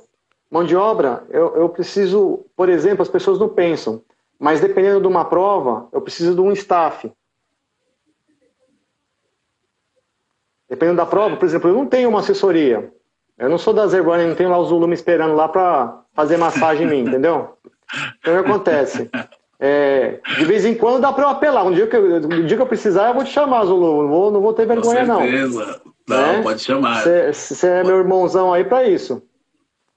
Mão de obra, eu, eu preciso, por exemplo, as pessoas não pensam, mas dependendo de uma prova, eu preciso de um staff. Dependendo da prova, por exemplo, eu não tenho uma assessoria. Eu não sou da Zervani, não tenho lá o Zulu me esperando lá para fazer massagem em mim, entendeu? Então o que acontece? É, de vez em quando dá para eu apelar. Um dia, que eu, um dia que eu precisar, eu vou te chamar, Zulu. Não vou, não vou ter vergonha, Com certeza. não. Não, é? pode chamar. Você é meu irmãozão aí para isso.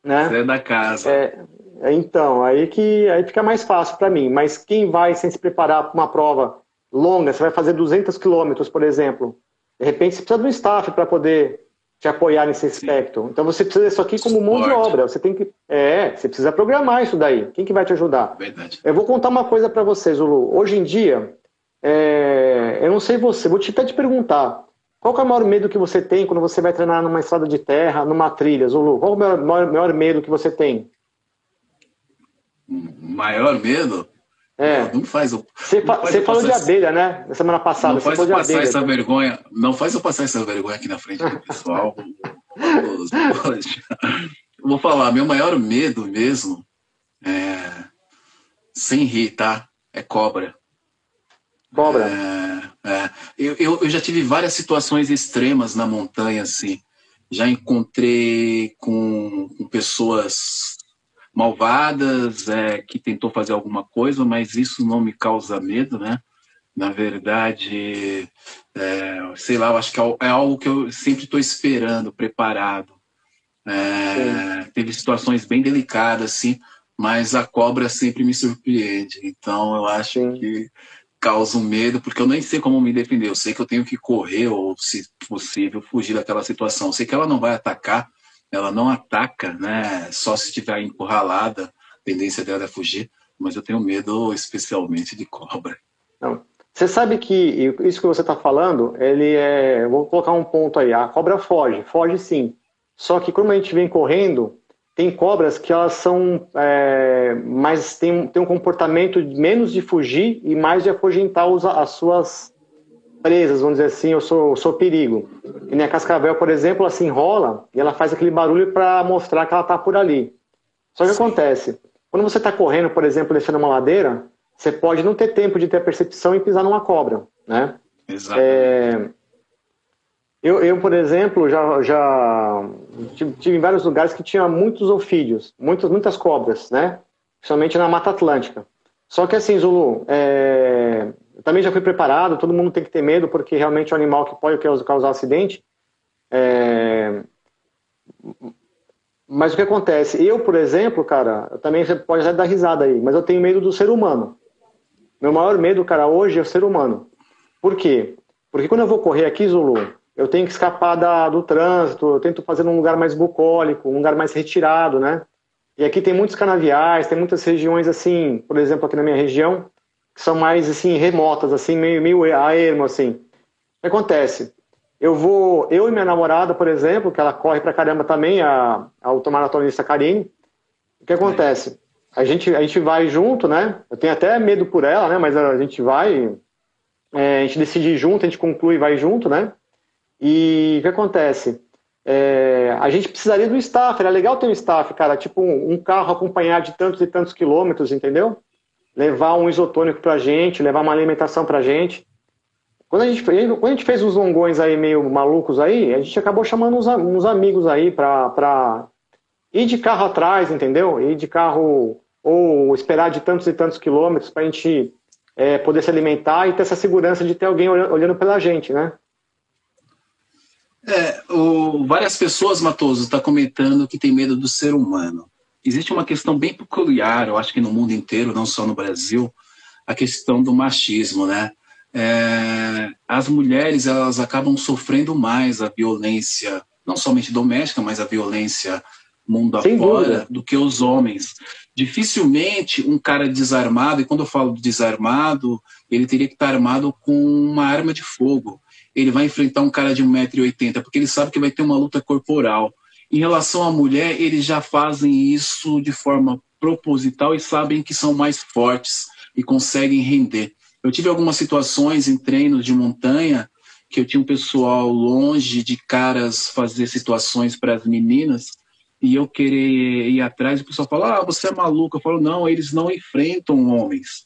Né? Você é da casa. É, é, então, aí que aí fica mais fácil para mim. Mas quem vai sem se preparar para uma prova longa, você vai fazer 200 quilômetros, por exemplo. De repente você precisa de um staff para poder te apoiar nesse aspecto. Sim. Então você precisa disso aqui como mão de obra. Você tem que, é, você precisa programar isso daí. Quem que vai te ajudar? Verdade. Eu vou contar uma coisa para você, Zulu. Hoje em dia, é, eu não sei você, vou te, até te perguntar. Qual é o maior medo que você tem quando você vai treinar numa estrada de terra, numa trilha, Zulu? Qual é o maior, maior, maior medo que você tem? Maior medo? É. Não faz. Você, fa você falou de abelha, né? Na semana passada. Não faz eu passar abelha, essa vergonha. Não faz eu passar essa vergonha aqui na frente do pessoal. Vou falar, meu maior medo mesmo é. Sem rir, tá? É cobra. Cobra? É, é. Eu, eu, eu já tive várias situações extremas na montanha, assim. Já encontrei com, com pessoas malvadas, é, que tentou fazer alguma coisa, mas isso não me causa medo, né? Na verdade, é, sei lá, eu acho que é, é algo que eu sempre estou esperando, preparado. É, teve situações bem delicadas, assim, mas a cobra sempre me surpreende. Então, eu acho Sim. que causa um medo, porque eu nem sei como me defender. Eu sei que eu tenho que correr ou, se possível, fugir daquela situação. Eu sei que ela não vai atacar, ela não ataca, né? Só se estiver encurralada, a tendência dela é fugir, mas eu tenho medo especialmente de cobra. Não. Você sabe que isso que você está falando, ele é. Vou colocar um ponto aí. A cobra foge, foge sim. Só que quando a gente vem correndo, tem cobras que elas são é, mais tem, tem um comportamento menos de fugir e mais de afugentar as suas presas, vamos dizer assim, eu sou, sou perigo. E nem a cascavel, por exemplo, ela se enrola e ela faz aquele barulho para mostrar que ela está por ali. Só que Sim. acontece, quando você está correndo, por exemplo, descendo uma ladeira, você pode não ter tempo de ter percepção e pisar numa cobra, né? Exato. É, eu, eu, por exemplo, já, já tive em vários lugares que tinha muitos ofídeos, muitas, muitas cobras, né? Principalmente na Mata Atlântica. Só que assim, Zulu, é, eu também já fui preparado, todo mundo tem que ter medo, porque realmente é um animal que pode causar acidente. É... Mas o que acontece? Eu, por exemplo, cara, também você pode até dar risada aí, mas eu tenho medo do ser humano. Meu maior medo, cara, hoje é o ser humano. Por quê? Porque quando eu vou correr aqui, Zulu, eu tenho que escapar da, do trânsito, eu tento fazer num lugar mais bucólico, um lugar mais retirado, né? E aqui tem muitos canaviais, tem muitas regiões assim, por exemplo, aqui na minha região, são mais assim remotas, assim meio meio a ermo assim. O que acontece? Eu vou, eu e minha namorada, por exemplo, que ela corre pra caramba também, a, a automaratonista Karine. O que acontece? A gente, a gente vai junto, né? Eu tenho até medo por ela, né? Mas a gente vai, é, a gente decide junto, a gente conclui e vai junto, né? E o que acontece? É, a gente precisaria do staff, era legal ter um staff, cara, tipo um, um carro acompanhado de tantos e tantos quilômetros, entendeu? Levar um isotônico para a gente, levar uma alimentação para a gente. Quando a, gente, quando a gente fez uns longões aí meio malucos aí, a gente acabou chamando uns, uns amigos aí para ir de carro atrás, entendeu? Ir de carro ou esperar de tantos e tantos quilômetros para a gente é, poder se alimentar e ter essa segurança de ter alguém olhando pela gente, né? É, o, várias pessoas, Matoso, está comentando que tem medo do ser humano existe uma questão bem peculiar, eu acho que no mundo inteiro, não só no Brasil, a questão do machismo, né? É, as mulheres elas acabam sofrendo mais a violência, não somente doméstica, mas a violência mundo Sem afora dúvida. do que os homens. Dificilmente um cara desarmado, e quando eu falo desarmado, ele teria que estar armado com uma arma de fogo. Ele vai enfrentar um cara de 1,80m, porque ele sabe que vai ter uma luta corporal. Em relação à mulher, eles já fazem isso de forma proposital e sabem que são mais fortes e conseguem render. Eu tive algumas situações em treinos de montanha que eu tinha um pessoal longe de caras fazer situações para as meninas e eu querer ir atrás, o pessoal fala: "Ah, você é maluco". Eu falo: "Não, eles não enfrentam homens.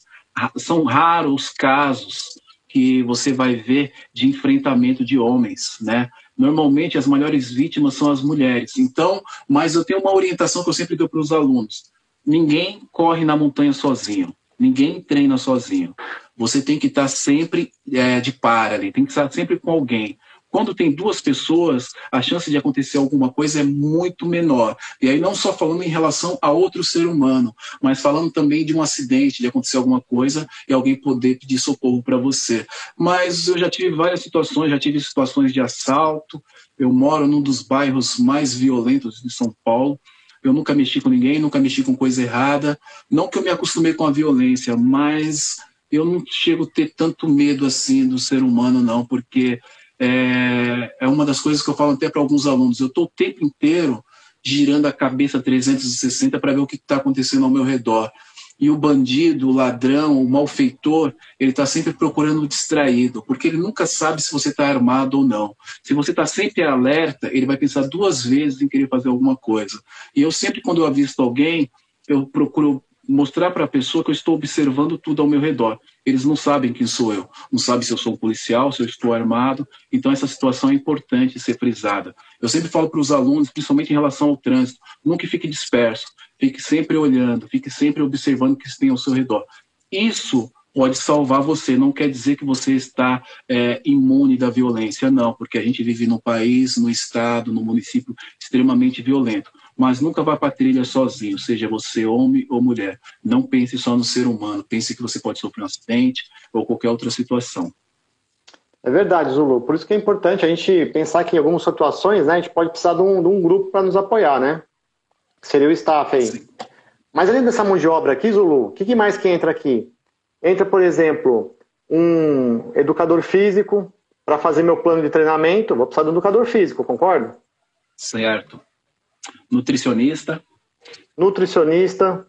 São raros os casos que você vai ver de enfrentamento de homens, né? Normalmente as maiores vítimas são as mulheres. Então, mas eu tenho uma orientação que eu sempre dou para os alunos: ninguém corre na montanha sozinho, ninguém treina sozinho. Você tem que estar sempre é, de par ali, tem que estar sempre com alguém. Quando tem duas pessoas, a chance de acontecer alguma coisa é muito menor. E aí, não só falando em relação a outro ser humano, mas falando também de um acidente, de acontecer alguma coisa e alguém poder pedir socorro para você. Mas eu já tive várias situações, já tive situações de assalto. Eu moro num dos bairros mais violentos de São Paulo. Eu nunca mexi com ninguém, nunca mexi com coisa errada. Não que eu me acostumei com a violência, mas eu não chego a ter tanto medo assim do ser humano, não, porque é, é uma das coisas que eu falo até para alguns alunos. Eu estou o tempo inteiro girando a cabeça 360 para ver o que está acontecendo ao meu redor. E o bandido, o ladrão, o malfeitor, ele está sempre procurando distraído, porque ele nunca sabe se você está armado ou não. Se você está sempre alerta, ele vai pensar duas vezes em querer fazer alguma coisa. E eu sempre, quando eu avisto alguém, eu procuro mostrar para a pessoa que eu estou observando tudo ao meu redor. Eles não sabem quem sou eu, não sabem se eu sou um policial, se eu estou armado. Então essa situação é importante ser frisada. Eu sempre falo para os alunos, principalmente em relação ao trânsito, nunca fique disperso, fique sempre olhando, fique sempre observando o que tem ao seu redor. Isso pode salvar você. Não quer dizer que você está é, imune da violência, não, porque a gente vive num país, no estado, no município extremamente violento mas nunca vá para a trilha sozinho, seja você homem ou mulher. Não pense só no ser humano, pense que você pode sofrer um acidente ou qualquer outra situação. É verdade, Zulu. Por isso que é importante a gente pensar que em algumas situações, né, a gente pode precisar de um, de um grupo para nos apoiar, né? Seria o staff aí. Sim. Mas além dessa mão de obra aqui, Zulu, o que, que mais que entra aqui? Entra, por exemplo, um educador físico para fazer meu plano de treinamento. Vou precisar de um educador físico, concorda? Certo. Nutricionista. Nutricionista.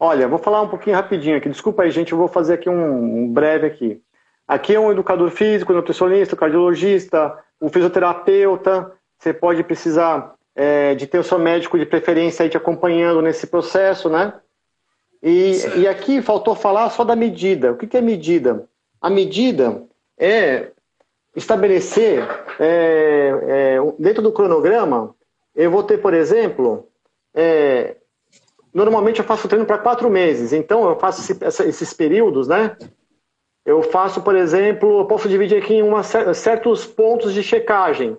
Olha, vou falar um pouquinho rapidinho aqui. Desculpa aí, gente, eu vou fazer aqui um, um breve aqui. Aqui é um educador físico, nutricionista, cardiologista, um fisioterapeuta. Você pode precisar é, de ter o seu médico de preferência aí te acompanhando nesse processo, né? E, e aqui faltou falar só da medida. O que, que é medida? A medida é estabelecer é, é, dentro do cronograma. Eu vou ter, por exemplo, é, normalmente eu faço treino para quatro meses, então eu faço esse, esses períodos, né? Eu faço, por exemplo, eu posso dividir aqui em uma, certos pontos de checagem.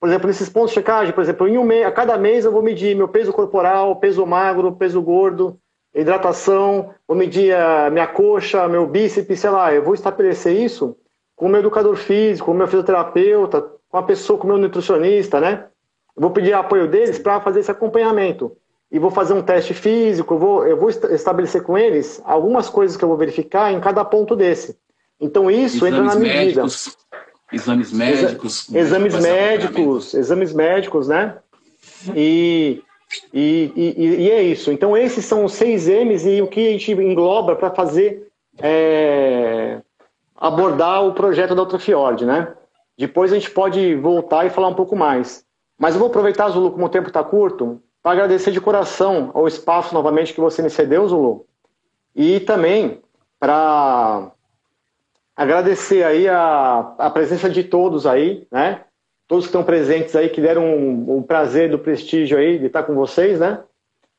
Por exemplo, nesses pontos de checagem, por exemplo, em um mês, a cada mês eu vou medir meu peso corporal, peso magro, peso gordo, hidratação, vou medir a minha coxa, meu bíceps, sei lá, eu vou estabelecer isso com o meu educador físico, com o meu fisioterapeuta, com a pessoa, com o meu nutricionista, né? Eu vou pedir apoio deles para fazer esse acompanhamento e vou fazer um teste físico, eu vou, eu vou estabelecer com eles algumas coisas que eu vou verificar em cada ponto desse. Então isso exames entra na medida. Médicos, exames médicos. Exa exames médicos, exames médicos, né? E, e, e, e, é isso. Então esses são os seis M's e o que a gente engloba para fazer é, abordar o projeto da Ultrafiord, né? Depois a gente pode voltar e falar um pouco mais. Mas eu vou aproveitar, Zulu, como o tempo está curto, para agradecer de coração o espaço novamente que você me cedeu, Zulu. E também para agradecer aí a, a presença de todos aí, né? Todos que estão presentes aí, que deram o um, um prazer do prestígio aí de estar com vocês, né?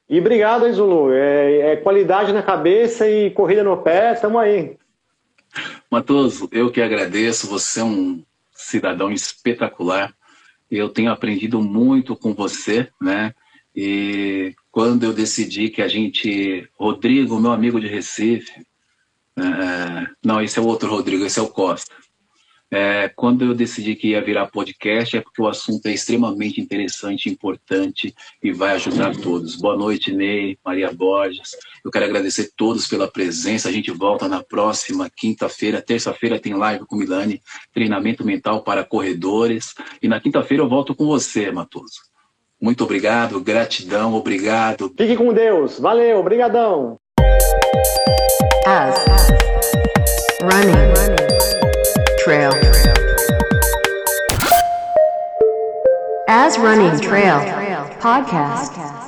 E obrigado Zulu. É, é qualidade na cabeça e corrida no pé, estamos aí. Matoso, eu que agradeço. Você é um cidadão espetacular. Eu tenho aprendido muito com você, né? E quando eu decidi que a gente, Rodrigo, meu amigo de Recife, é, não, esse é o outro Rodrigo, esse é o Costa. É, quando eu decidi que ia virar podcast, é porque o assunto é extremamente interessante, importante e vai ajudar todos. Boa noite, Ney, Maria Borges. Eu quero agradecer a todos pela presença. A gente volta na próxima quinta-feira. Terça-feira tem live com Milani, treinamento mental para corredores. E na quinta-feira eu volto com você, Matoso. Muito obrigado, gratidão, obrigado. Fique com Deus. Valeu, obrigadão. As, running, trail. As running trail podcast.